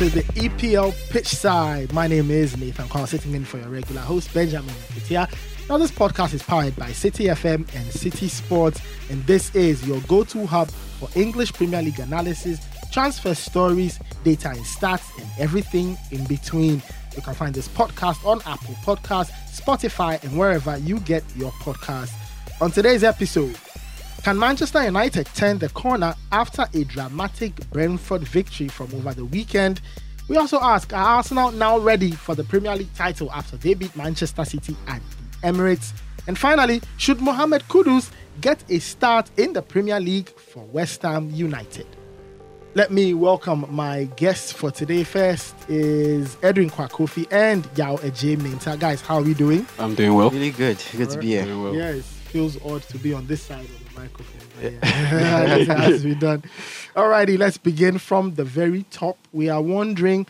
To the EPL pitch side. My name is Nathan Quao, sitting in for your regular host, Benjamin Nketia. Now, this podcast is powered by Citi FM and Citi Sports, and this is your go to hub for English Premier League analysis, transfer stories, data and stats, and everything in between. You can find this podcast on Apple Podcasts, Spotify, and wherever you get your podcasts. On today's episode, can Manchester United turn the corner after a dramatic Brentford victory from over the weekend? We also ask Are Arsenal now ready for the Premier League title after they beat Manchester City at the Emirates? And finally, should Mohamed Kudus get a start in the Premier League for West Ham United? Let me welcome my guests for today. First is Edwin Kwakofi and Yaw Adjei-Mintah. Guys, how are we doing? I'm doing well. Really good. Good to be here. Doing well. Yeah, it feels odd to be on this side of the microphone. Yeah. it has to be done. Alrighty, let's begin from the very top. We are wondering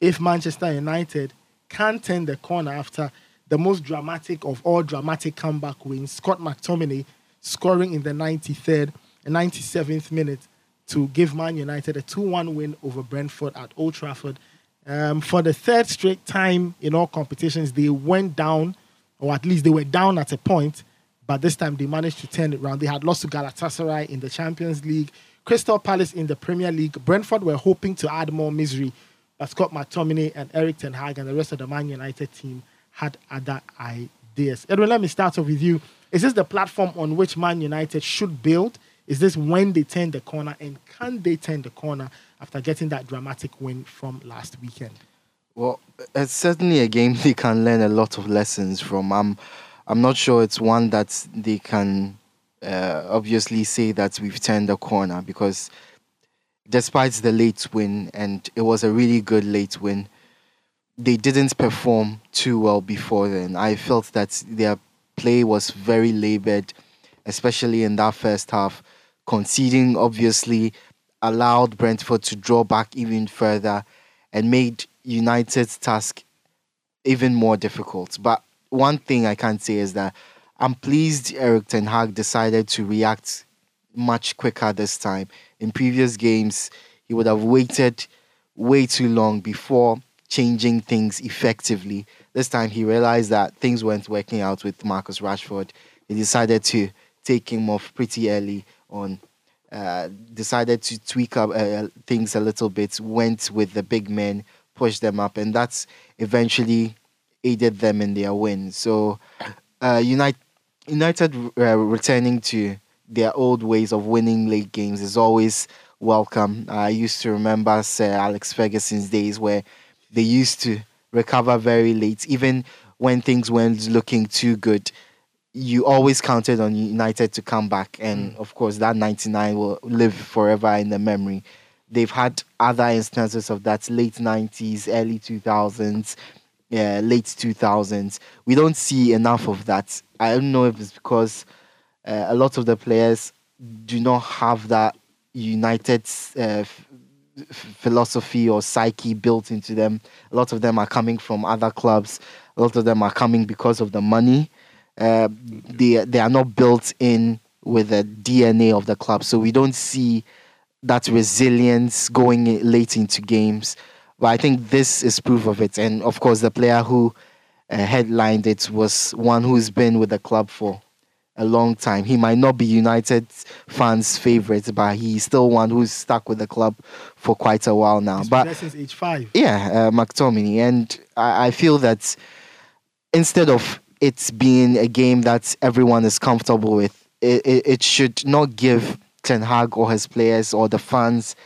if Manchester United can turn the corner after the most dramatic of all dramatic comeback wins. Scott McTominay scoring in the 93rd and 97th minute to give Man United a 2 1 win over Brentford at Old Trafford. Um, for the third straight time in all competitions, they went down, or at least they were down at a point, but this time they managed to turn it around. They had lost to Galatasaray in the Champions League, Crystal Palace in the Premier League. Brentford were hoping to add more misery, but Scott McTominay and Erik Ten Hag and the rest of the Man United team had other ideas. Edwin, let me start off with you. Is this the platform on which Man United should build? Is this when they turn the corner, and can they turn the corner after getting that dramatic win from last weekend? Well, it's certainly a game they can learn a lot of lessons from. I'm, I'm not sure it's one that they can uh, obviously say that we've turned the corner because despite the late win, and it was a really good late win, they didn't perform too well before then. I felt that their play was very labored, especially in that first half. Conceding obviously allowed Brentford to draw back even further and made United's task even more difficult. But one thing I can say is that I'm pleased Erik Ten Hag decided to react much quicker this time. In previous games, he would have waited way too long before changing things effectively. This time, he realized that things weren't working out with Marcus Rashford. He decided to take him off pretty early on. Uh, decided to tweak up uh, things a little bit. Went with the big men, pushed them up, and that's eventually aided them in their win. So, uh, United United uh, returning to their old ways of winning late games is always welcome. I used to remember Sir Alex Ferguson's days where they used to recover very late, even when things weren't looking too good. You always counted on United to come back, and of course, that 99 will live forever in the memory. They've had other instances of that late 90s, early 2000s, yeah, late 2000s. We don't see enough of that. I don't know if it's because uh, a lot of the players do not have that United uh, f- philosophy or psyche built into them. A lot of them are coming from other clubs. A lot of them are coming because of the money. Uh, they they are not built in with the DNA of the club, so we don't see that resilience going late into games. But I think this is proof of it. And of course, the player who uh, headlined it was one who's been with the club for a long time. He might not be United fans' favorite, but he's still one who's stuck with the club for quite a while now. He's but since age five. yeah, uh, McTominay, and I, I feel that instead of it being a game that everyone is comfortable with, it, it, it should not give Ten Hag or his players or the fans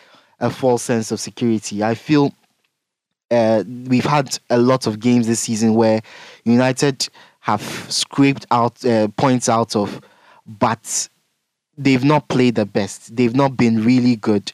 a false sense of security. I feel uh, we've had a lot of games this season where United have scraped out uh, points out of, but they've not played the best. They've not been really good.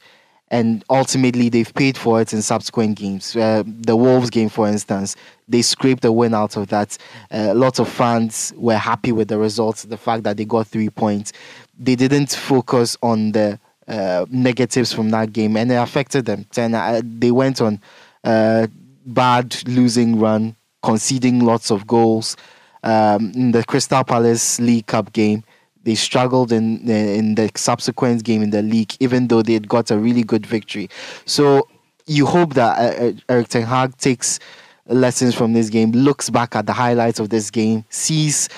And ultimately, they've paid for it in subsequent games. Uh, the Wolves game, for instance, they scraped a win out of that. Uh, lots of fans were happy with the results, the fact that they got three points. They didn't focus on the uh, negatives from that game, and it affected them. Then uh, they went on uh, bad losing run, conceding lots of goals. Um, in the Crystal Palace League Cup game, they struggled in in the subsequent game in the league, even though they had got a really good victory. So you hope that uh, uh, Erik Ten Hag takes lessons from this game, looks back at the highlights of this game, sees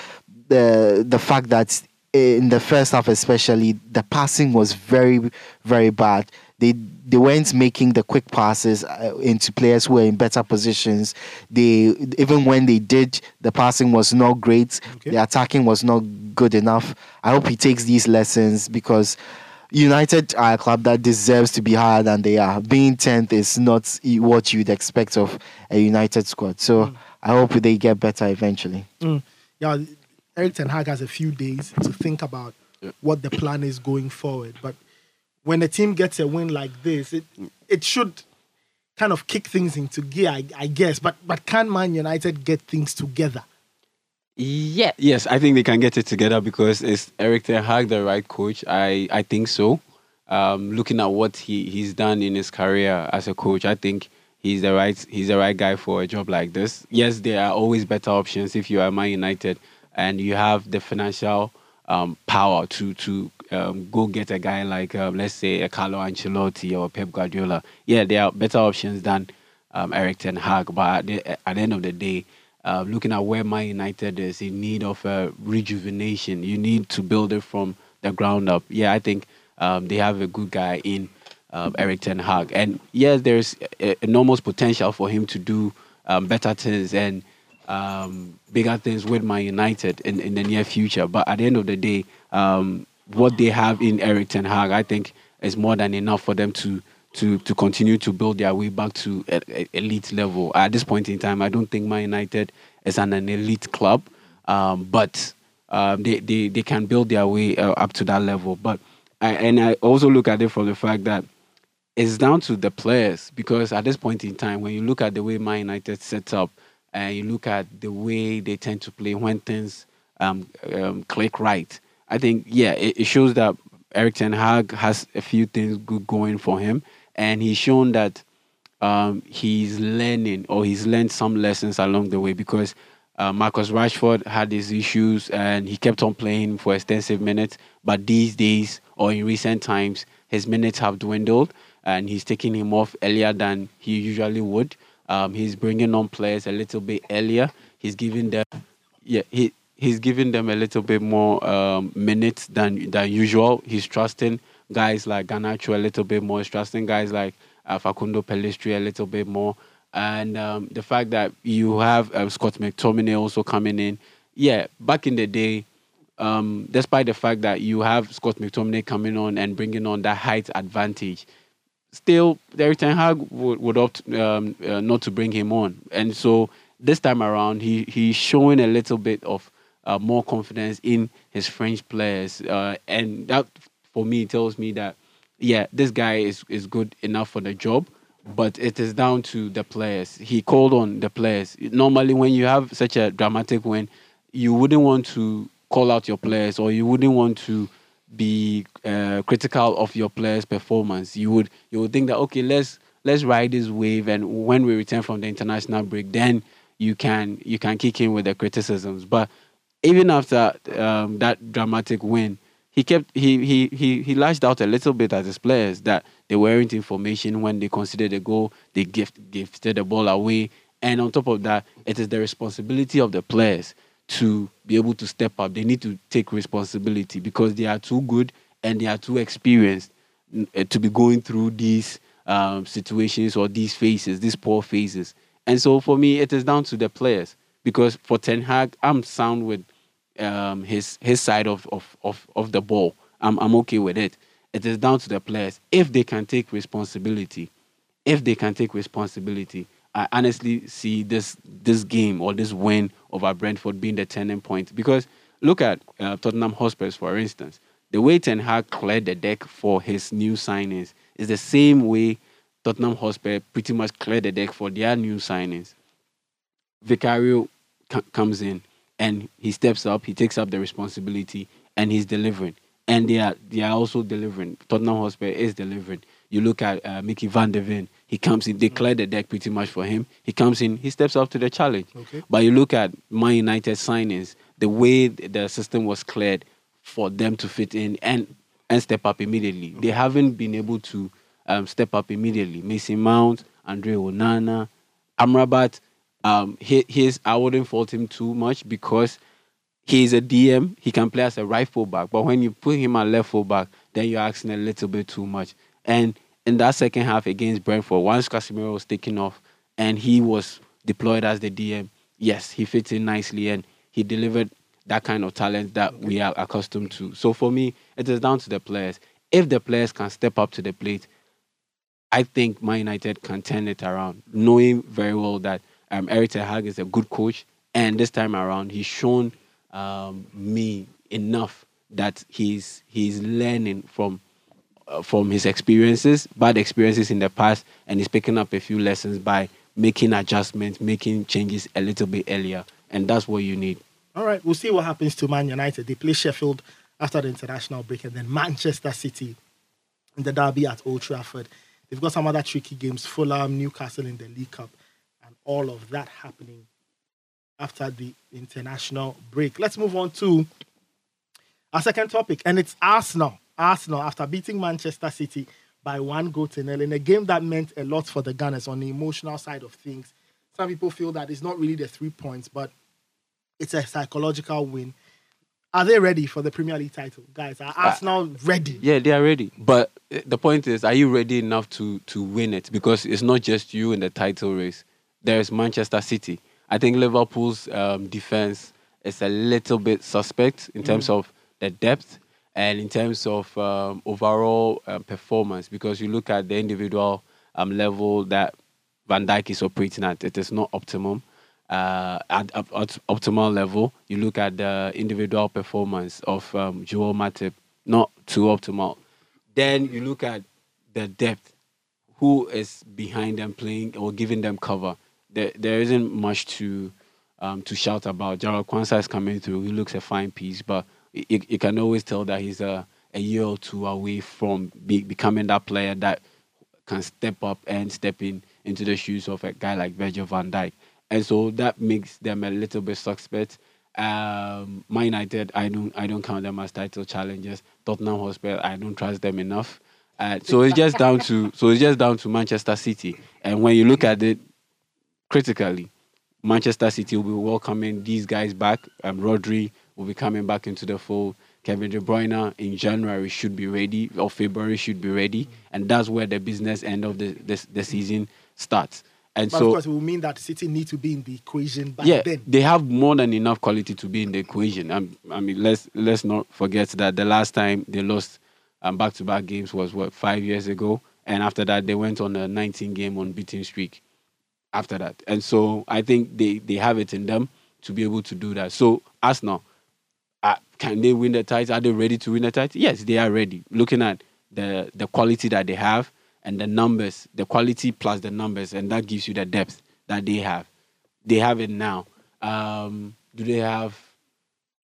the the fact that in the first half especially the passing was very very bad. They they weren't making the quick passes uh, into players who were in better positions. They even when they did, the passing was not great. Okay. The attacking was not good enough. I hope he takes these lessons because United are a club that deserves to be higher than they are. Being tenth is not what you'd expect of a United squad. So mm. I hope they get better eventually. Mm. Yeah, Erik Ten Hag has a few days to think about what the plan is going forward. But when a team gets a win like this, it it should kind of kick things into gear, I, I guess. But but can Man United get things together? Yeah, yes, I think they can get it together because is Erik Ten Hag the right coach? I I think so. Um, looking at what he he's done in his career as a coach, I think he's the right he's the right guy for a job like this. Yes, there are always better options if you are Man United and you have the financial um, power to to um, go get a guy like um, let's say a Carlo Ancelotti or Pep Guardiola. Yeah, there are better options than um, Erik Ten Hag, but at the, at the end of the day, uh, looking at where Man United is in need of a rejuvenation, you need to build it from the ground up. Yeah, I think um, they have a good guy in um, Erik Ten Hag, and yes, there's enormous potential for him to do better things and um, bigger things with Man United in, in the near future. But at the end of the day, um, what they have in Erik Ten Hag, I think, is more than enough for them to to to continue to build their way back to elite level. At this point in time, I don't think Man United is an, an elite club, um, but um, they, they they can build their way uh, up to that level. But I, and I also look at it from the fact that it's down to the players because at this point in time, when you look at the way Man United sets up and you look at the way they tend to play when things um, um, click right, I think yeah, it, it shows that Erik Ten Hag has a few things good going for him and he's shown that um, he's learning or he's learned some lessons along the way because uh, Marcus Rashford had his issues and he kept on playing for extensive minutes. But these days or in recent times, his minutes have dwindled and he's taking him off earlier than he usually would. Um, he's bringing on players a little bit earlier. He's giving them, yeah, he he's giving them a little bit more um, minutes than than usual. He's trusting guys like Garnacho a little bit more, He's trusting guys like uh, Facundo Pellistri a little bit more. And um, the fact that you have uh, Scott McTominay also coming in. Yeah, back in the day, um, despite the fact that you have Scott McTominay coming on and bringing on that height advantage, still, Erik Ten Hag would, would opt um, uh, not to bring him on. And so this time around, he he's showing a little bit of uh, more confidence in his French players. Uh, and that for me tells me that yeah, this guy is is good enough for the job, but it is down to the players. He called on the players. Normally, when you have such a dramatic win, you wouldn't want to call out your players or you wouldn't want to be uh, critical of your players' performance. You would you would think that okay, let's let's ride this wave, and when we return from the international break, then you can you can kick in with the criticisms. But even after um, that dramatic win, he kept he he he he lashed out a little bit at his players that they weren't information when they considered a goal, they gift, gifted the ball away, and on top of that, it is the responsibility of the players to be able to step up. They need to take responsibility because they are too good and they are too experienced eh, to be going through these um, situations or these phases, these poor phases. And so for me, it is down to the players because for Ten Hag, I'm sound with um, his his side of, of, of, of the ball. I'm I'm okay with it. It is down to the players if they can take responsibility. If they can take responsibility, I honestly see this this game or this win over Brentford being the turning point. Because look at uh, Tottenham Hotspurs, for instance. The way Ten Hag cleared the deck for his new signings is the same way Tottenham Hotspur pretty much cleared the deck for their new signings. Vicario c- comes in and he steps up, he takes up the responsibility, and he's delivering. And they are they are also delivering. Tottenham Hotspur is delivering. You look at uh, Micky Van de Ven. He comes in, they clear the deck pretty much for him. He comes in, he steps up to the challenge. Okay. But you look at Man United signings, the way the system was cleared for them to fit in and and step up immediately. Okay. They haven't been able to um, step up immediately. Mason Mount, Andre Onana, Amrabat. Um, he, his I wouldn't fault him too much because he's a DM. He can play as a right fullback, but when you put him at left fullback, then you're asking a little bit too much. And in that second half against Brentford, once Casemiro was taken off and he was deployed as the DM, yes, he fits in nicely and he delivered that kind of talent that we are accustomed to. So for me, it is down to the players. If the players can step up to the plate, I think Man United can turn it around, knowing very well that um, Erik Ten Hag is a good coach, and this time around he's shown um, me enough that he's he's learning from uh, from his experiences, bad experiences in the past, and he's picking up a few lessons by making adjustments, making changes a little bit earlier, and that's what you need. All right, we'll see what happens to Man United. They play Sheffield after the international break, and then Manchester City in the derby at Old Trafford. They've got some other tricky games: Fulham, Newcastle in the League Cup, all of that happening after the international break. Let's move on to our second topic, and it's Arsenal. Arsenal, after beating Manchester City by one goal to nil in a game that meant a lot for the Gunners on the emotional side of things. Some people feel that it's not really the three points, but it's a psychological win. Are they ready for the Premier League title, guys? Are Arsenal ready? Yeah, they are ready. But uh, the point is, are you ready enough to to win it? Because it's not just you in the title race. There is Manchester City. I think Liverpool's um, defense is a little bit suspect in terms of the depth and in terms of um, overall um, performance. Because you look at the individual um, level that Van Dijk is operating at, it is not optimum uh, at, at, at optimal level. You look at the individual performance of um, Joel Matip, not too optimal. Then you look at the depth, who is behind them playing or giving them cover. There, there isn't much to um, to shout about. Jarell Quansah is coming through. He looks a fine piece, but you, you can always tell that he's a, a year or two away from be, becoming that player that can step up and step in into the shoes of a guy like Virgil van Dijk and so that makes them a little bit suspect. Um, Man United, I don't, I don't count them as title challengers. Tottenham Hotspur, I don't trust them enough. Uh, so it's just down to, so it's just down to Manchester City. And when you look at it critically, Manchester City will be welcoming these guys back. Um, Rodri will be coming back into the fold. Kevin De Bruyne in January should be ready, or February should be ready, and that's where the business end of the the, the season starts. And But so, of course, it will mean that City need to be in the equation back yeah, then. they have more than enough quality to be in the equation. Um, I mean, let's let's not forget that the last time they lost um, back-to-back games was what five years ago, and after that they went on a 19-game unbeaten streak. After that, and so I think they they have it in them to be able to do that. So Arsenal, uh, can they win the title? Are they ready to win the title? Yes, they are ready. Looking at the the quality that they have and the numbers, the quality plus the numbers, and that gives you the depth that they have. They have it now. Um, do they have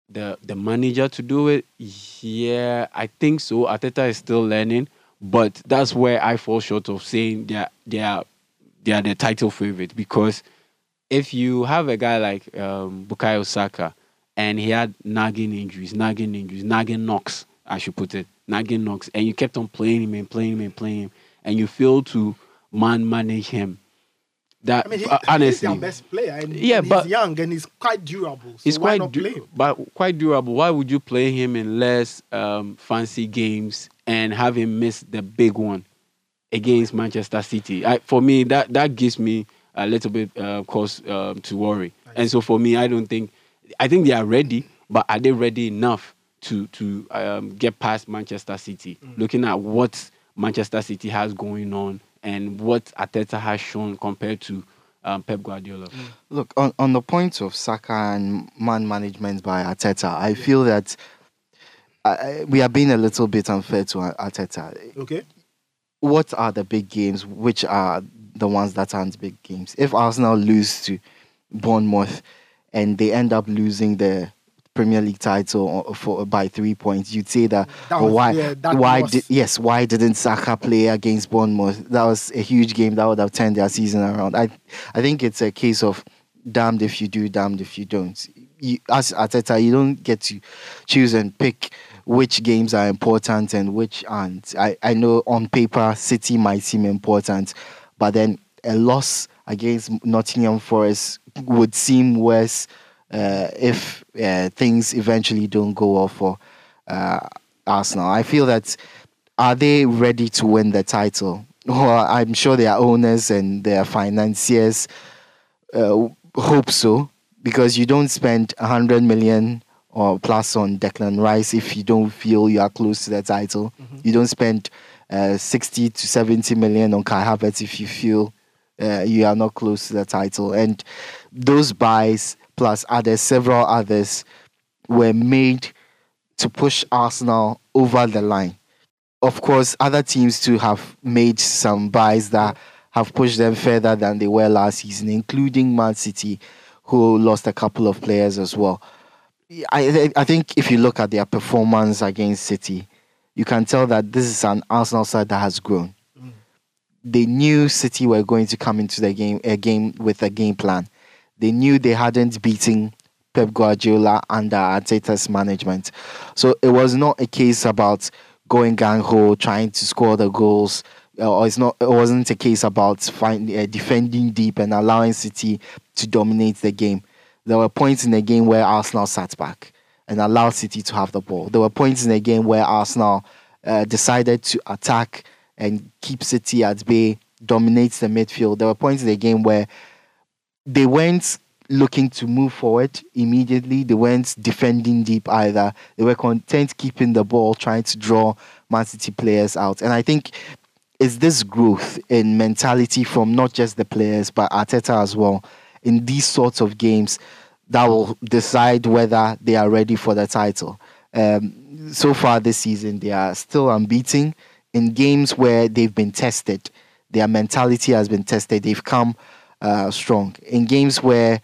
the the manager to do it? Yeah, I think so. Arteta is still learning, but that's where I fall short of saying they are they are they are the title favorite because if you have a guy like um, Bukayo Saka and he had nagging injuries, nagging injuries, nagging knocks, I should put it, nagging knocks, and you kept on playing him and playing him and playing him, and you failed to man manage him. That I mean, he, uh, he's honestly, their best player. And Yeah, he's but- young and he's quite durable. So he's quite du- but quite durable. Why would you play him in less um, fancy games and have him miss the big one against Manchester City? I, for me, that that gives me a little bit uh, cause um, to worry. And so for me, I don't think I think they are ready, but are they ready enough to to um, get past Manchester City? Looking at what Manchester City has going on and what Arteta has shown compared to um, Pep Guardiola. Look, on, on the point of Saka and man management by Arteta, I feel that uh, we are being a little bit unfair to Arteta. Okay. What are the big games? Which are the ones that aren't big games? If Arsenal lose to Bournemouth and they end up losing the Premier League title for by three points, you'd say that, That oh, was- why yeah, that why was- did yes why didn't Saka play against Bournemouth? That was a huge game that would have turned their season around. I I think it's a case of damned if you do, damned if you don't. You, as Arteta, you don't get to choose and pick which games are important and which aren't. I, I know on paper City might seem important, but then a loss against Nottingham Forest would seem worse uh, if uh, things eventually don't go well for uh, Arsenal. I feel that are they ready to win the title? Well, I'm sure their owners and their financiers uh, hope so because you don't spend 100 million or plus on Declan Rice if you don't feel you are close to the title. Mm-hmm. You don't spend uh, 60 to 70 million on Kai Havertz if you feel uh, you are not close to the title. And those buys, plus others, several others, were made to push Arsenal over the line. Of course, other teams too have made some buys that have pushed them further than they were last season, including Man City, who lost a couple of players as well. I I think if you look at their performance against City, you can tell that this is an Arsenal side that has grown. Mm. They knew City were going to come into the game a game with a game plan. They knew they hadn't beaten Pep Guardiola under Arteta's management. So it was not a case about going gang ho, trying to score the goals. Or it's not. It wasn't a case about find, uh, defending deep and allowing City to dominate the game. There were points in the game where Arsenal sat back and allowed City to have the ball. There were points in the game where Arsenal uh, decided to attack and keep City at bay, dominate the midfield. There were points in the game where they weren't looking to move forward immediately. They weren't defending deep either. They were content keeping the ball, trying to draw Man City players out. And I think it's this growth in mentality from not just the players, but Arteta as well in these sorts of games that will decide whether they are ready for the title. Um, so far this season, they are still unbeaten in games where they've been tested. Their mentality has been tested. They've come uh, strong. In games where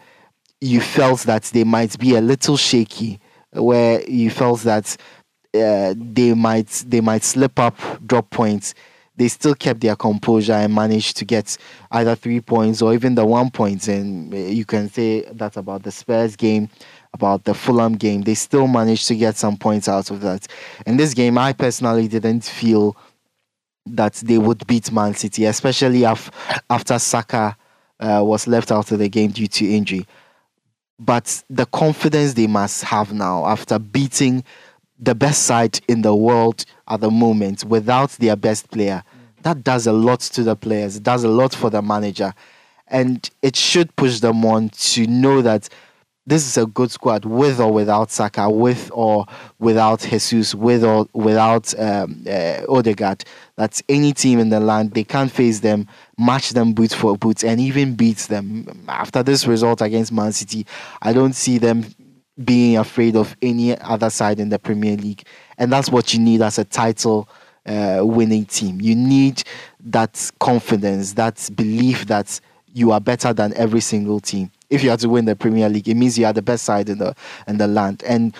you felt that they might be a little shaky, where you felt that uh, they might they might slip up, drop points they still kept their composure and managed to get either three points or even the one point. And you can say that about the Spurs game, about the Fulham game. They still managed to get some points out of that. In this game, I personally didn't feel that they would beat Man City, especially after Saka uh, was left out of the game due to injury. But the confidence they must have now after beating the best side in the world at the moment without their best player. That does a lot to the players, it does a lot for the manager. And it should push them on to know that this is a good squad with or without Saka, with or without Jesus, with or without um, uh, Odegaard. That's any team in the land. They can't face them, match them boot for boot, and even beat them. After this result against Man City, I don't see them being afraid of any other side in the Premier League. And that's what you need as a title uh, winning team. You need that confidence, that belief that you are better than every single team. If you are to win the Premier League, it means you are the best side in the in the land. And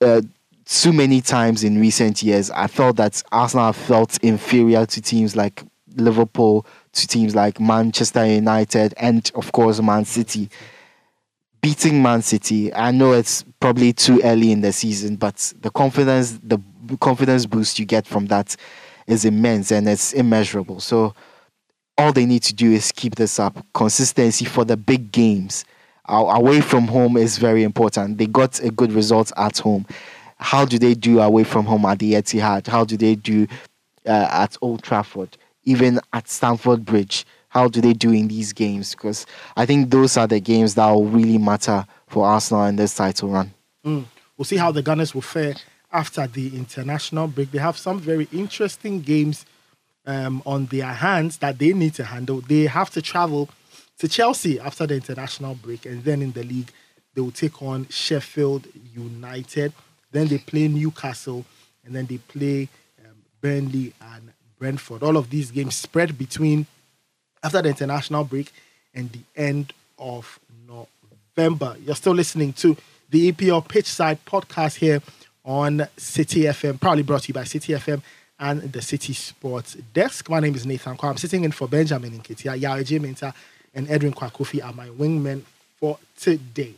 uh, too many times in recent years, I felt that Arsenal felt inferior to teams like Liverpool, to teams like Manchester United, and of course Man City beating Man City. I know it's probably too early in the season, but the confidence, the confidence boost you get from that is immense and it's immeasurable. So all they need to do is keep this up. Consistency for the big games. Away from home is very important. They got a good result at home. How do they do away from home at the Etihad? How do they do uh, at Old Trafford? Even at Stamford Bridge? How do they do in these games? Because I think those are the games that will really matter for Arsenal in this title run. Mm. We'll see how the Gunners will fare after the international break. They have some very interesting games um, on their hands that they need to handle. They have to travel to Chelsea after the international break, and then in the league, they will take on Sheffield United. Then they play Newcastle, and then they play um, Burnley and Brentford. All of these games spread between after the international break and the end of November. You're still listening to the EPL Pitchside podcast here on Citi FM, proudly brought to you by Citi FM and the Citi Sports Desk. My name is Nathan Quao. I'm sitting in for Benjamin Nketia, Yaw Adjei-Mintah, and Edwin Kwakofi are my wingmen for today.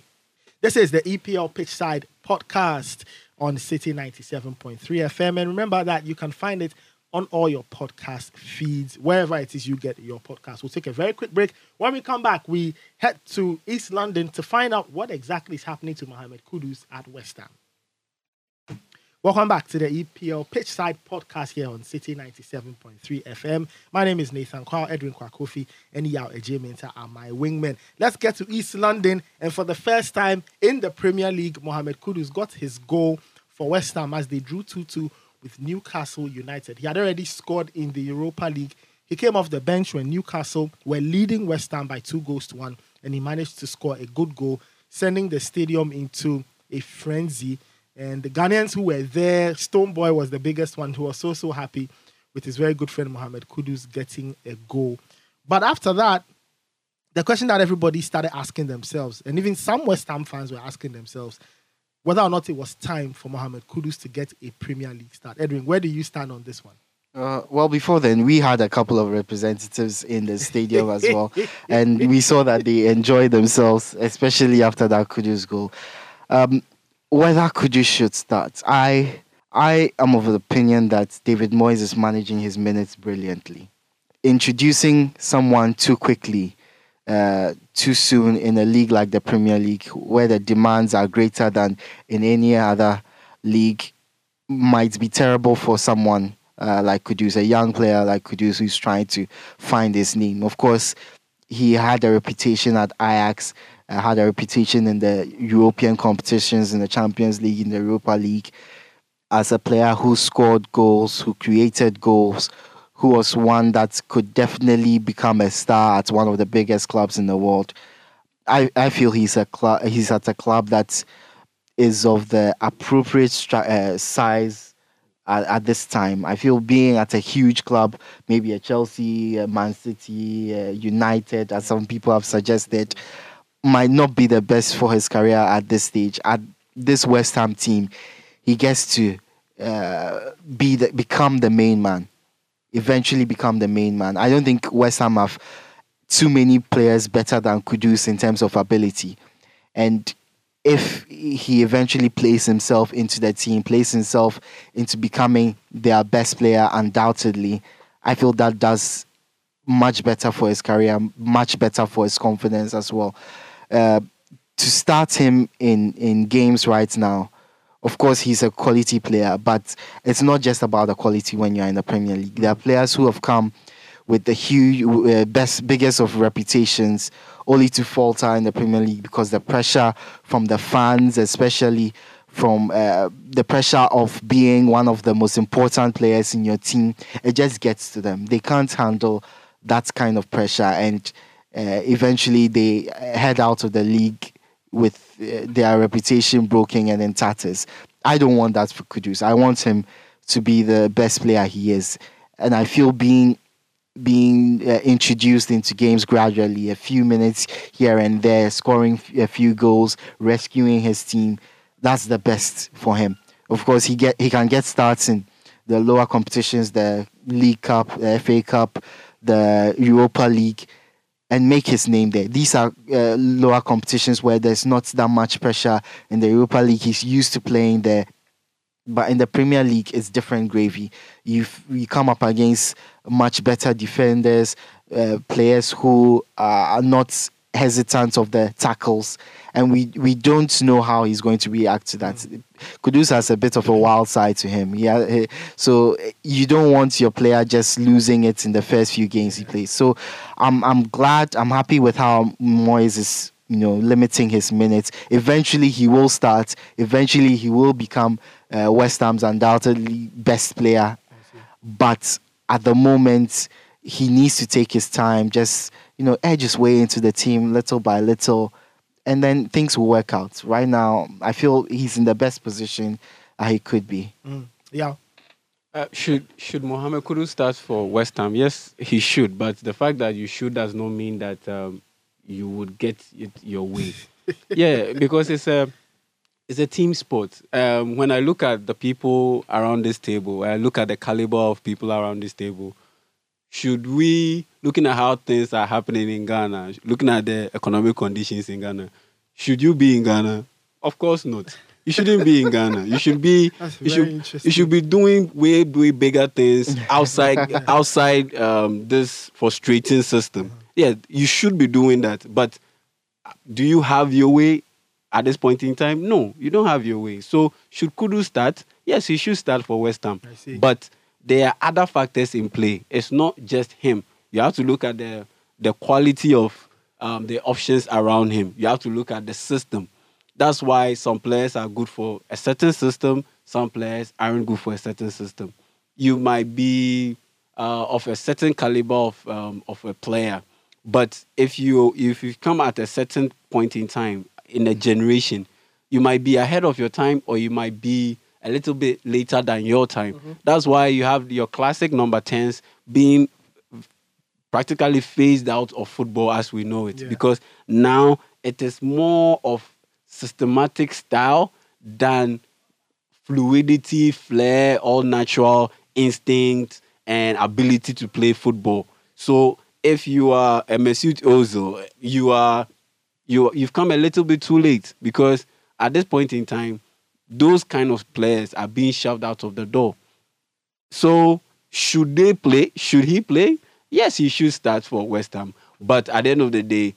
This is the EPL Pitchside podcast. on Citi 97.3 FM. And remember that you can find it on all your podcast feeds, wherever it is you get your podcast. We'll take a very quick break. When we come back, we head to East London to find out what exactly is happening to Mohamed Kudus at West Ham. Welcome back to the EPL Pitchside podcast here on Citi 97.3 FM. My name is Nathan Quao, Edwin Kwakofi, and Yaw Adjei-Mintah are my wingmen. Let's get to East London. And for the first time in the Premier League, Mohamed Kudus got his goal for West Ham as they drew 2 2 with Newcastle United. He had already scored in the Europa League. He came off the bench when Newcastle were leading West Ham by two goals to one, and he managed to score a good goal, sending the stadium into a frenzy and the Ghanaians who were there, Stonebwoy was the biggest one who was so, so happy with his very good friend Mohamed Kudus getting a goal. But after that, the question that everybody started asking themselves, and even some West Ham fans were asking themselves, whether or not it was time for Mohamed Kudus to get a Premier League start. Edwin, where do you stand on this one? Uh, well, before then, we had a couple of representatives in the stadium as well, and we saw that they enjoyed themselves, especially after that Kudus goal. Um, whether Kudus should start. I I am of the opinion that David Moyes is managing his minutes brilliantly. Introducing someone too quickly, uh, too soon in a league like the Premier League, where the demands are greater than in any other league, might be terrible for someone uh, like Kudus, a young player like Kudus who's trying to find his name. Of course, he had a reputation at Ajax uh, had a reputation in the European competitions, in the Champions League, in the Europa League, as a player who scored goals, who created goals, who was one that could definitely become a star at one of the biggest clubs in the world. I, I feel he's a club. He's at a club that is of the appropriate uh, size at, at, this time. I feel being at a huge club, maybe a Chelsea, a Man City, a United, as some people have suggested, might not be the best for his career at this stage. At this West Ham team, he gets to uh, be the, become the main man. Eventually, become the main man. I don't think West Ham have too many players better than Kudus in terms of ability, and if he eventually plays himself into the team, plays himself into becoming their best player, undoubtedly, I feel that does much better for his career, much better for his confidence as well. Uh, to start him in in games right now, of course he's a quality player, but it's not just about the quality when you're in the Premier League. There are players who have come with the huge, uh, best, biggest of reputations, only to falter in the Premier League because the pressure from the fans, especially from uh, the pressure of being one of the most important players in your team, it just gets to them. They can't handle that kind of pressure and uh, eventually they head out of the league with uh, their reputation broken and in tatters. I don't want that for Kudus. I want him to be the best player he is, and I feel being being uh, introduced into games gradually, a few minutes here and there, scoring a few goals, rescuing his team. That's the best for him. Of course, he get he can get starts in the lower competitions, the League Cup, the FA Cup, the Europa League and make his name there. These are uh, lower competitions where there's not that much pressure. In the Europa League, he's used to playing there. But in the Premier League, it's different gravy. You you come up against much better defenders, uh, players who are not hesitant of the tackles, and we we don't know how he's going to react to that. Kudus has a bit of a wild side to him. Yeah, so you don't want your player just losing it in the first few games he plays. So I'm I'm glad, I'm happy with how Moyes is you know limiting his minutes. Eventually he will start. Eventually he will become uh, West Ham's undoubtedly best player. But at the moment he needs to take his time. Just you know edge his way into the team little by little and then things will work out. Right now, I feel he's in the best position uh, he could be. Mm. Yeah. Uh, should should Mohamed Kudus start for West Ham? Yes, he should. But the fact that you should does not mean that um, you would get it your way. yeah, because it's a it's a team sport. Um, when I look at the people around this table, I look at the caliber of people around this table should we, looking at how things are happening in Ghana, looking at the economic conditions in Ghana, should you be in Ghana? Of course not. You shouldn't be in Ghana. You should be. That's you should. You should be doing way way bigger things outside outside um, this frustrating system. Yeah, you should be doing that. But do you have your way at this point in time? No, you don't have your way. So should Kudu start? Yes, he should start for West Ham. I see. But there are other factors in play. It's not just him. You have to look at the the quality of um, the options around him. You have to look at the system. That's why some players are good for a certain system. Some players aren't good for a certain system. You might be uh, of a certain caliber of um, of a player, but if you if you come at a certain point in time in a generation, you might be ahead of your time or you might be a little bit later than your time. Mm-hmm. That's why you have your classic number 10s being practically phased out of football as we know it Yeah. because now it is more of systematic style than fluidity, flair, all natural instinct and ability to play football. So if you are a Mesut Ozil, you are you you've come a little bit too late because at this point in time, those kind of players are being shoved out of the door. So should they play? Should he play? Yes, he should start for West Ham. But at the end of the day,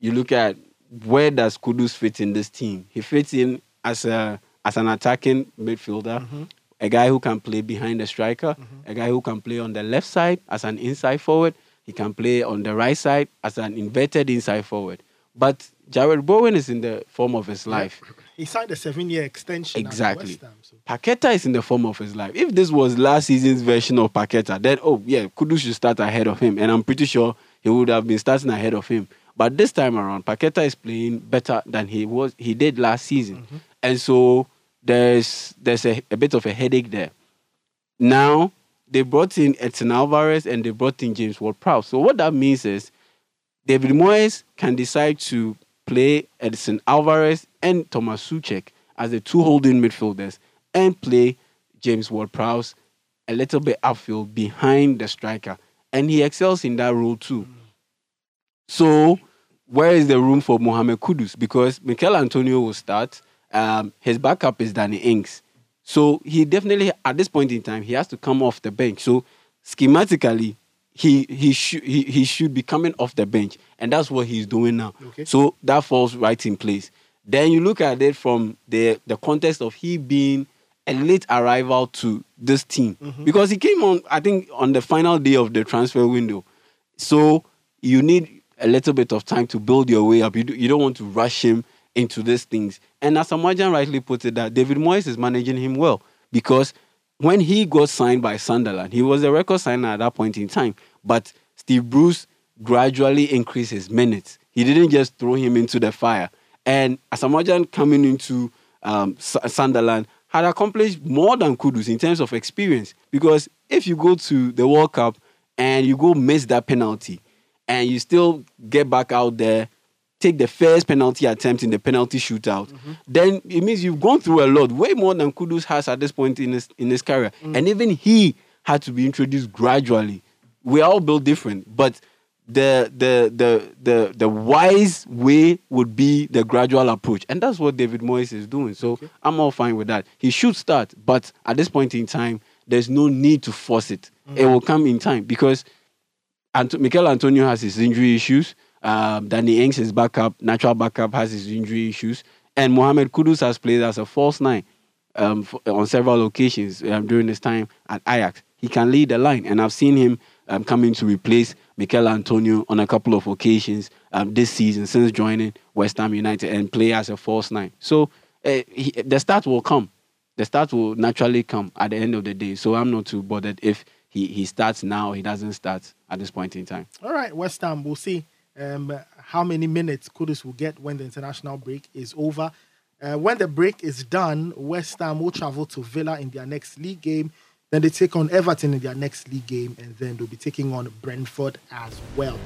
you look at where does Kudus fit in this team? He fits in as a as an attacking midfielder, mm-hmm. a guy who can play behind the striker, mm-hmm. a guy who can play on the left side as an inside forward. He can play on the right side as an inverted inside forward. But Jarrod Bowen is in the form of his life. He signed a seven-year extension. Exactly. Ham, so- Paqueta is in the form of his life. If this was last season's version of Paqueta, then oh yeah, Kudu should start ahead of him, and I'm pretty sure he would have been starting ahead of him. But this time around, Paqueta is playing better than he was he did last season, mm-hmm. and so there's there's a, a bit of a headache there. Now they brought in Edson Alvarez and they brought in James Ward-Prowse. So what that means is David Moyes can decide to play Edson Alvarez and Tomas Soucek as the two holding midfielders and play James Ward-Prowse a little bit upfield behind the striker. And he excels in that role too. So where is the room for Mohamed Kudus? Because Michail Antonio will start. Um, his backup is Danny Ings. So he definitely, at this point in time, he has to come off the bench. So schematically, he he should he, he should be coming off the bench, and that's what he's doing now. Okay. So that falls right in place. Then you look at it from the the context of he being a late arrival to this team mm-hmm. because he came on, I think, on the final day of the transfer window. So you need a little bit of time to build your way up. You, do, you don't want to rush him into these things. And as Amajan rightly put it, that David Moyes is managing him well because when he got signed by Sunderland, he was a record signer at that point in time. But Steve Bruce gradually increased his minutes. He didn't just throw him into the fire. And Asamoah Gyan coming into um, Sunderland had accomplished more than Kudus in terms of experience. Because if you go to the World Cup and you go miss that penalty and you still get back out there, take the first penalty attempt in the penalty shootout, then it means you've gone through a lot, way more than Kudus has at this point in his in his career. Mm. And even he had to be introduced gradually. We are all built different, but the the the the the wise way would be the gradual approach, and that's what David Moyes is doing. So I'm all fine with that. He should start, but at this point in time, there's no need to force it. It mm. will come in time because Ant- Michail Antonio has his injury issues. Um, Danny Ings, his backup, natural backup, has his injury issues. And Mohamed Kudus has played as a false nine um, on several occasions um, during his time at Ajax. He can lead the line, and I've seen him um, coming to replace Michail Antonio on a couple of occasions um, this season since joining West Ham United and play as a false nine. So uh, he, the start will come. The start will naturally come at the end of the day. So I'm not too bothered if he, he starts now he doesn't start at this point in time. All right, West Ham. We'll see um, how many minutes Kudus will get when the international break is over. Uh, when the break is done, West Ham will travel to Villa in their next league game. Then they take on Everton in their next league game, and then they'll be taking on Brentford as well.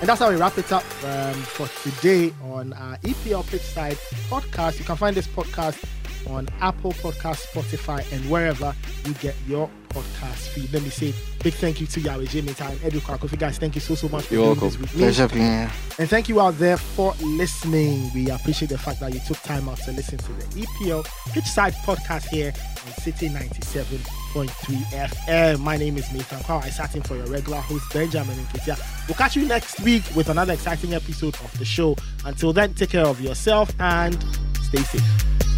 And that's how we wrap it up um, for today on our EPL Pitchside podcast. You can find this podcast on Apple Podcast, Spotify, and wherever you get your podcast feed. Let me say big thank you to Yaw Adjei-Mintah and Edu Kwakofi. Guys, thank you so, so much for You're doing welcome. this with me. Pleasure being here. And thank you out there for listening. We appreciate the fact that you took time out to listen to the EPL Pitchside podcast here on Citi 97.3 FM. My name is Nathan Quao. I sat in for your regular host, Benjamin Nketia. We'll catch you next week with another exciting episode of the show. Until then, take care of yourself and stay safe.